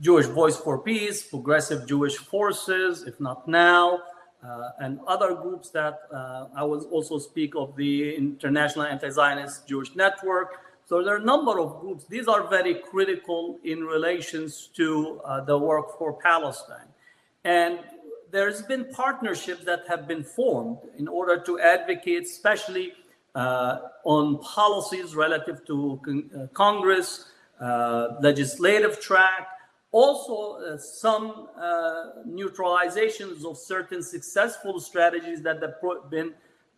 Jewish Voice for Peace, Progressive Jewish Forces, IfNotNow, uh, and other groups that uh, I will also speak of the International Anti-Zionist Jewish Network. So there are a number of groups. These are very critical in relations to uh, the work for Palestine. And there's been partnerships that have been formed in order to advocate, especially uh, on policies relative to con- uh, Congress, uh, legislative track, also uh, some uh, neutralizations of certain successful strategies that have been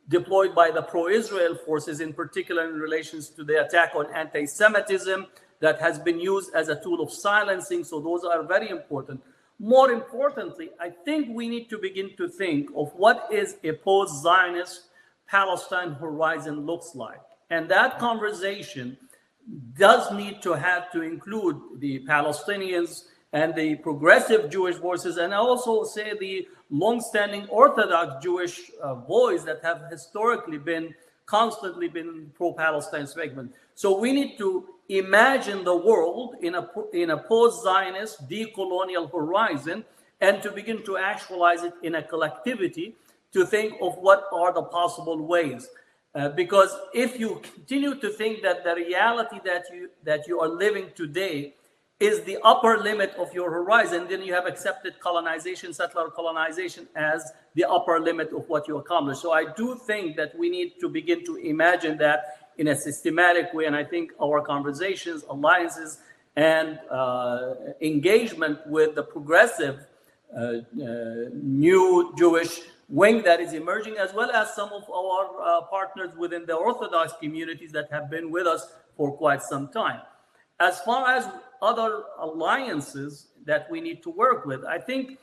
deployed by the pro-Israel forces, in particular in relations to the attack on anti-Semitism that has been used as a tool of silencing. So those are very important. More importantly, I think we need to begin to think of what is a post-Zionist Palestine horizon looks like. And that conversation does need to have to include the Palestinians and the progressive Jewish voices, and also say the long-standing Orthodox Jewish uh, voice that have historically been constantly been pro-Palestine segment. So we need to imagine the world in a in a post-Zionist decolonial horizon, and to begin to actualize it in a collectivity to think of what are the possible ways. Uh, because if you continue to think that the reality that you that you are living today is the upper limit of your horizon, then you have accepted colonization, settler colonization as the upper limit of what you accomplish. So I do think that we need to begin to imagine that in a systematic way. And I think our conversations, alliances, and uh, engagement with the progressive uh, uh, new Jewish wing that is emerging, as well as some of our uh, partners within the Orthodox communities that have been with us for quite some time. As far as other alliances that we need to work with. I think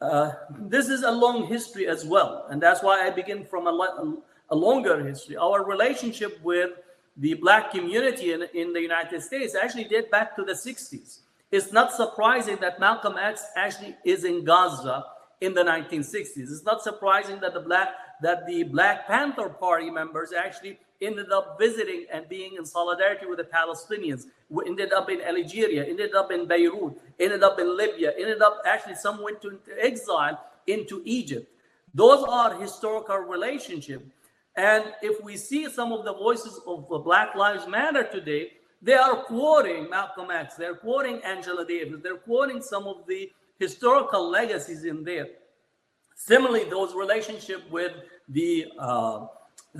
uh, this is a long history as well. And that's why I begin from a, a longer history. Our relationship with the Black community in, in the United States actually date back to the 60s. It's not surprising that Malcolm X actually is in Gaza in the 1960s. It's not surprising that the Black that the Black Panther Party members actually ended up visiting and being in solidarity with the Palestinians. We ended up in Algeria, ended up in Beirut, ended up in Libya, ended up actually some went to exile into Egypt. Those are historical relationships. And if we see some of the voices of Black Lives Matter today, they are quoting Malcolm X, they're quoting Angela Davis, they're quoting some of the historical legacies in there. Similarly, those relationships with the uh,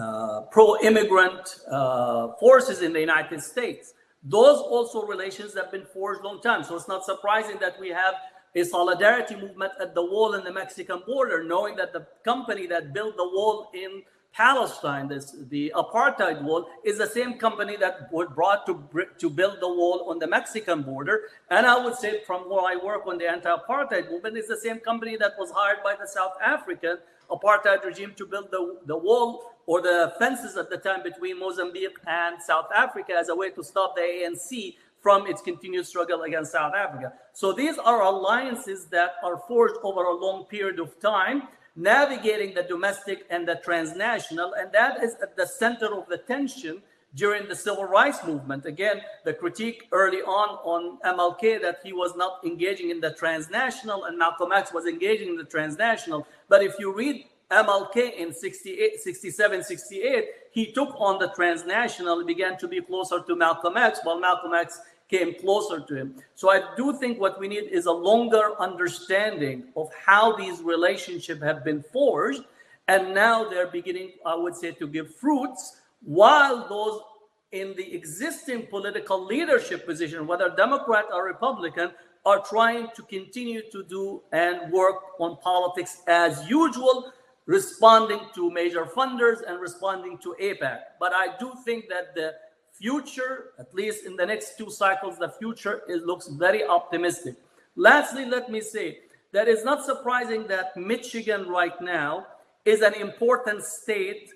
uh, pro-immigrant uh, forces in the United States. Those also relations have been forged long time. So it's not surprising that we have a solidarity movement at the wall in the Mexican border, knowing that the company that built the wall in Palestine, this the apartheid wall, is the same company that was brought to to build the wall on the Mexican border. And I would say, from where I work on the anti-apartheid movement, is the same company that was hired by the South African apartheid regime to build the, the wall or the fences at the time between Mozambique and South Africa as a way to stop the ANC from its continued struggle against South Africa. So these are alliances that are forged over a long period of time, navigating the domestic and the transnational, and that is at the center of the tension during the civil rights movement. Again, the critique early on on MLK that he was not engaging in the transnational and Malcolm X was engaging in the transnational. But if you read MLK in 68, 67, 68, he took on the transnational, began to be closer to Malcolm X, while Malcolm X came closer to him. So I do think what we need is a longer understanding of how these relationships have been forged. And now they're beginning, I would say, to give fruits while those in the existing political leadership position, whether Democrat or Republican, are trying to continue to do and work on politics as usual, responding to major funders and responding to AIPAC. But I do think that the future, at least in the next two cycles, the future is, looks very optimistic. Lastly, let me say that it's not surprising that Michigan right now is an important state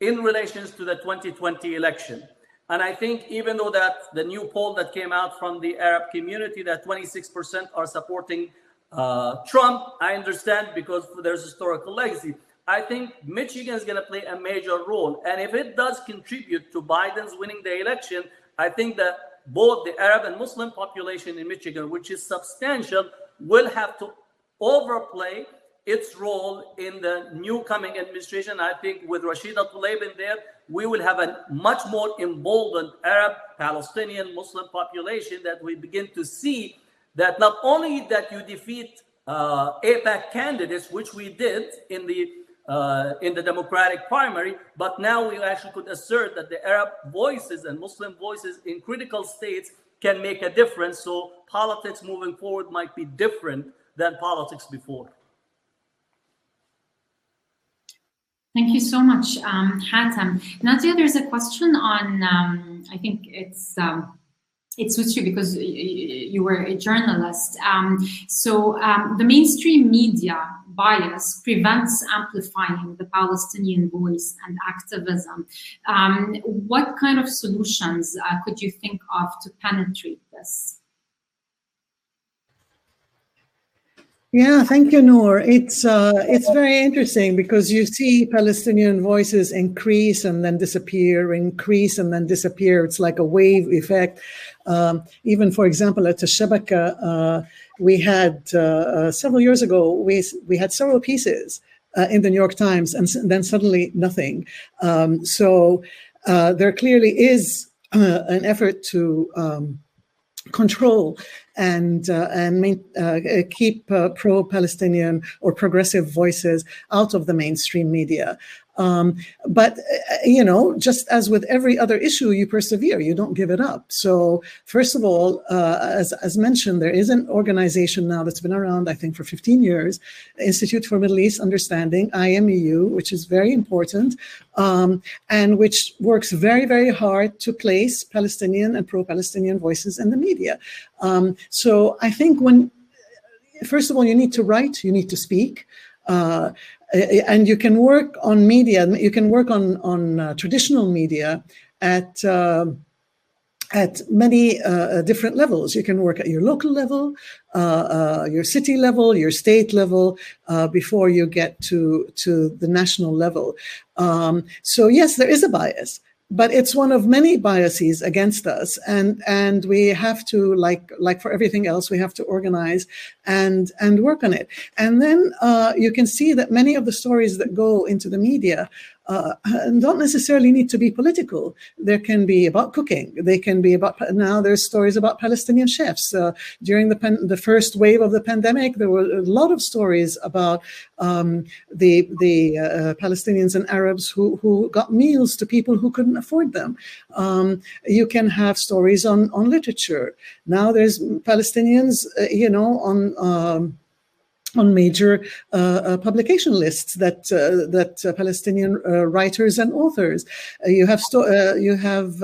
in relations to the 2020 election. And I think even though that the new poll that came out from the Arab community that 26% are supporting uh, Trump, I understand because there's historical legacy. I think Michigan is going to play a major role. And if it does contribute to Biden's winning the election, I think that both the Arab and Muslim population in Michigan, which is substantial, will have to overplay its role in the new coming administration. I think with Rashida Tlaib in there, we will have a much more emboldened Arab, Palestinian, Muslim population that we begin to see that not only that you defeat uh, AIPAC candidates, which we did in the uh, in the Democratic primary, but now we actually could assert that the Arab voices and Muslim voices in critical states can make a difference. So politics moving forward might be different than politics before. Thank you so much, um, Hatem. Nadia, there's a question on, um, I think it's um, it suits you because you were a journalist. Um, so um, the mainstream media bias prevents amplifying the Palestinian voice and activism. Um, what kind of solutions uh, could you think of to penetrate this? Yeah, thank you, Nur. It's uh, it's very interesting because you see Palestinian voices increase and then disappear, increase and then disappear. It's like a wave effect. Um, even, for example, Al-Shabaka, uh, we had uh, uh, several years ago, we we had several pieces uh, in the New York Times, and then suddenly nothing. Um, so uh, there clearly is an effort to um, control and uh, and main, uh, keep uh, pro-Palestinian or progressive voices out of the mainstream media. Um, but, uh, you know, just as with every other issue, you persevere, you don't give it up. So, first of all, uh, as, as mentioned, there is an organization now that's been around, I think, for 15 years, Institute for Middle East Understanding, IMEU, which is very important, um, and which works very, very hard to place Palestinian and pro Palestinian voices in the media. Um, so, I think when first of all, you need to write, you need to speak. Uh, and you can work on media. You can work on on uh, traditional media at uh, at many uh, different levels. You can work at your local level, uh, uh, your city level, your state level, uh, before you get to to the national level. Um, so yes, there is a bias but it's one of many biases against us and and we have to like like for everything else we have to organize and and work on it. And then uh, you can see that many of the stories that go into the media uh, don't necessarily need to be political. There can be about cooking. They can be about now. There's stories about Palestinian chefs. Uh, during the the first wave of the pandemic, there were a lot of stories about um, the the uh, Palestinians and Arabs who who got meals to people who couldn't afford them. Um, you can have stories on on literature. Now there's Palestinians, uh, you know, on. Um, on major uh, uh, publication lists that uh, that uh, Palestinian writers and authors. You have you have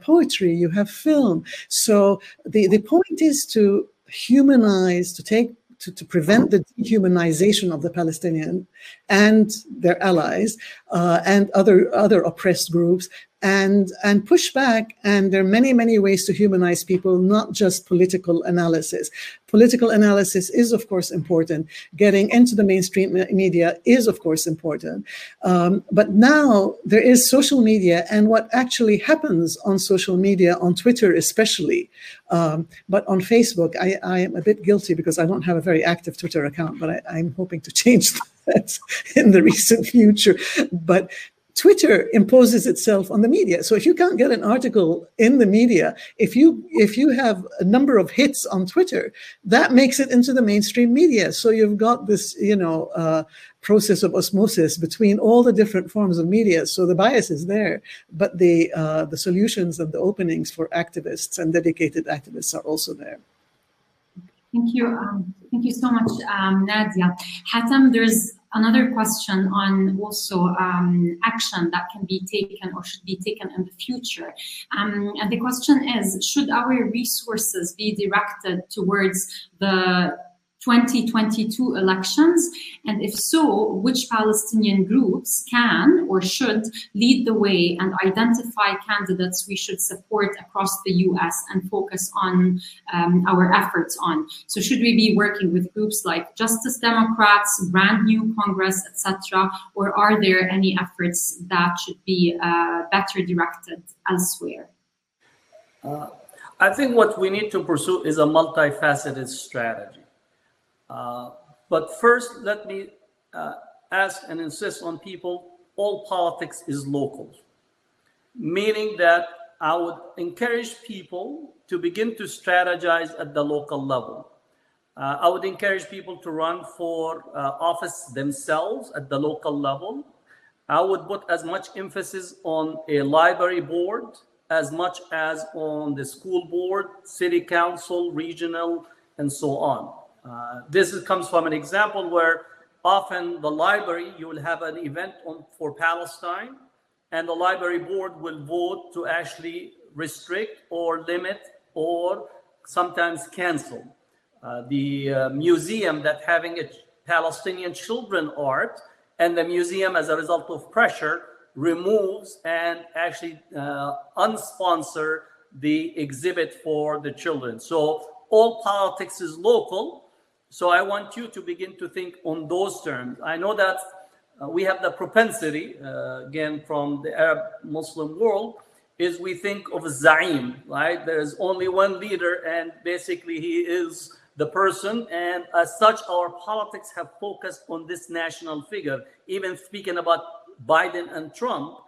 poetry, you have film. So the the point is to humanize, to take to, to prevent the dehumanization of the Palestinian and their allies uh, and other other oppressed groups and and push back. And there are many many ways to humanize people not just political analysis. Political analysis is of course important. Getting into the mainstream media is of course important. Um, but now there is social media and what actually happens on social media on twitter especially um, but on facebook I, I, am a bit guilty because i don't have a very active twitter account but I, i'm hoping to change that in the recent future. But Twitter imposes itself on the media. So if you can't get an article in the media, if you if you have a number of hits on Twitter, that makes it into the mainstream media. So you've got this, you know, uh, process of osmosis between all the different forms of media. So the bias is there, but the uh, the solutions and the openings for activists and dedicated activists are also there. Thank you. Um, thank you so much, um, Nadia. Hatem, there's another question on also um, action that can be taken or should be taken in the future. Um, and the question is, should our resources be directed towards the 2022 elections? And if so, which Palestinian groups can or should lead the way and identify candidates we should support across the US and focus on um, our efforts on? So, should we be working with groups like Justice Democrats, Brand New Congress, etc., or are there any efforts that should be uh, better directed elsewhere? Uh, I think what we need to pursue is a multifaceted strategy. Uh, but first, let me uh, ask and insist on people all politics is local, meaning that I would encourage people to begin to strategize at the local level. Uh, I would encourage people to run for uh, office themselves at the local level. I would put as much emphasis on a library board as much as on the school board, city council, regional, and so on. Uh, this is, comes from an example where often the library, you will have an event on, for Palestine, and the library board will vote to actually restrict or limit or sometimes cancel. Uh, the uh, museum that having a Palestinian children art and the museum as a result of pressure removes and actually uh, unsponsor the exhibit for the children. So all politics is local. So I want you to begin to think on those terms. I know that uh, we have the propensity, uh, again, from the Arab Muslim world, is we think of Zaim, right? There's only one leader, and basically he is the person. And as such, our politics have focused on this national figure. Even speaking about Biden and Trump,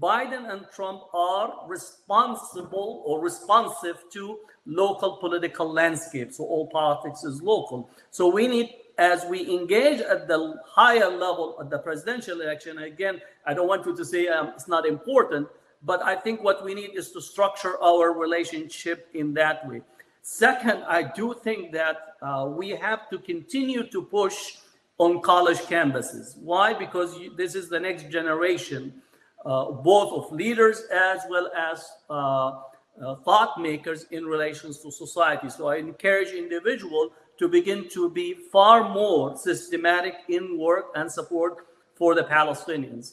Biden and Trump are responsible or responsive to local political landscape. So all politics is local. So we need, as we engage at the higher level at the presidential election, again, I don't want you to say um, it's not important, but I think what we need is to structure our relationship in that way. Second, I do think that uh, we have to continue to push on college campuses. Why? Because you, this is the next generation, both of leaders as well as uh, uh, thought makers in relations to society. So I encourage individual to begin to be far more systematic in work and support for the Palestinians.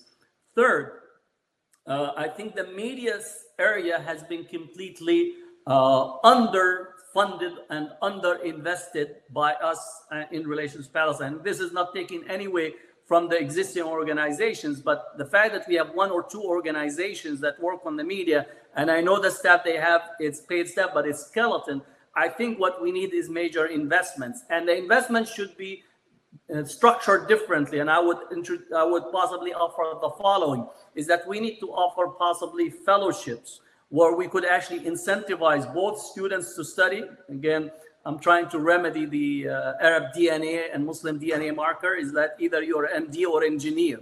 Third, uh, I think the media area has been completely uh, underfunded and underinvested by us uh, in relations to Palestine. This is not taking any way from the existing organizations, but the fact that we have one or two organizations that work on the media, and I know the staff they have, it's paid staff, but it's skeleton. I think what we need is major investments, and the investment should be uh, structured differently. And I would I would possibly offer the following: is that we need to offer possibly fellowships where we could actually incentivize both students to study. Again, I'm trying to remedy the uh, Arab DNA and Muslim DNA marker is that either you're MD or engineer.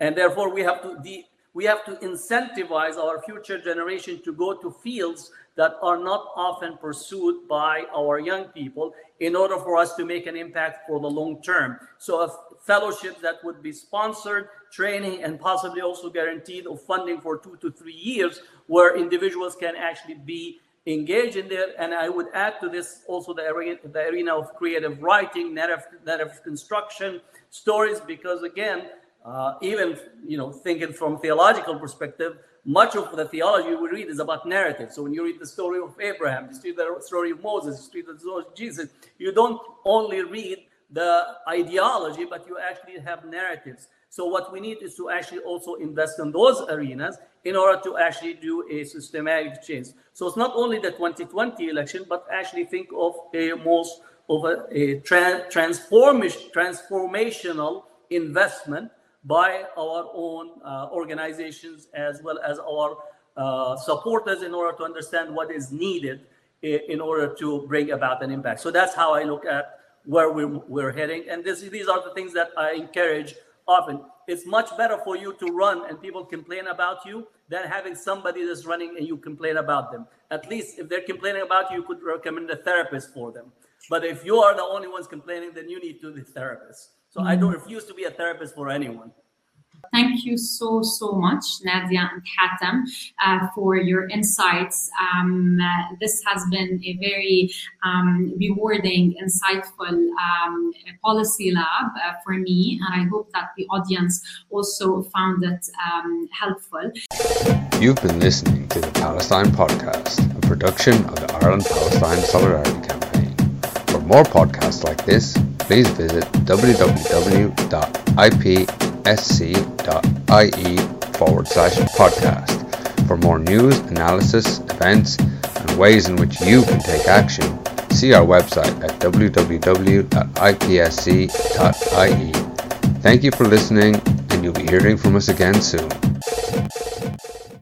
And therefore we have to de- we have to incentivize our future generation to go to fields that are not often pursued by our young people in order for us to make an impact for the long term. So a fellowship that would be sponsored, training, and possibly also guaranteed of funding for two to three years, where individuals can actually be engaged in there. And I would add to this also the arena, the arena of creative writing, narrative, narrative construction, stories, because again, uh, even you know thinking from theological perspective, much of the theology we read is about narrative. So when you read the story of Abraham, you read the story of Moses, you read the story of Jesus, you don't only read the ideology, but you actually have narratives. So what we need is to actually also invest in those arenas in order to actually do a systematic change. So it's not only the 2020 election, but actually think of a most of a, a tra- transformational investment by our own uh, organizations as well as our uh, supporters in order to understand what is needed in order to bring about an impact. So that's how I look at where we're, we're heading. And this, these are the things that I encourage often. It's much better for you to run and people complain about you than having somebody that's running and you complain about them. At least if they're complaining about you, you could recommend a therapist for them. But if you are the only ones complaining, then you need to be a therapist. So mm-hmm. I don't refuse to be a therapist for anyone. Thank you so, so much, Nadia and Hatem, uh, for your insights. Um, uh, this has been a very um, rewarding, insightful um, policy lab uh, for me, and I hope that the audience also found it um, helpful. You've been listening to the Palestine Podcast, a production of the Ireland Palestine Solidarity Campaign. For more podcasts like this, please visit www.ip sc.ie forward slash podcast. For more news, analysis, events, and ways in which you can take action, see our website at www.ipsc.ie. Thank you for listening, and you'll be hearing from us again soon.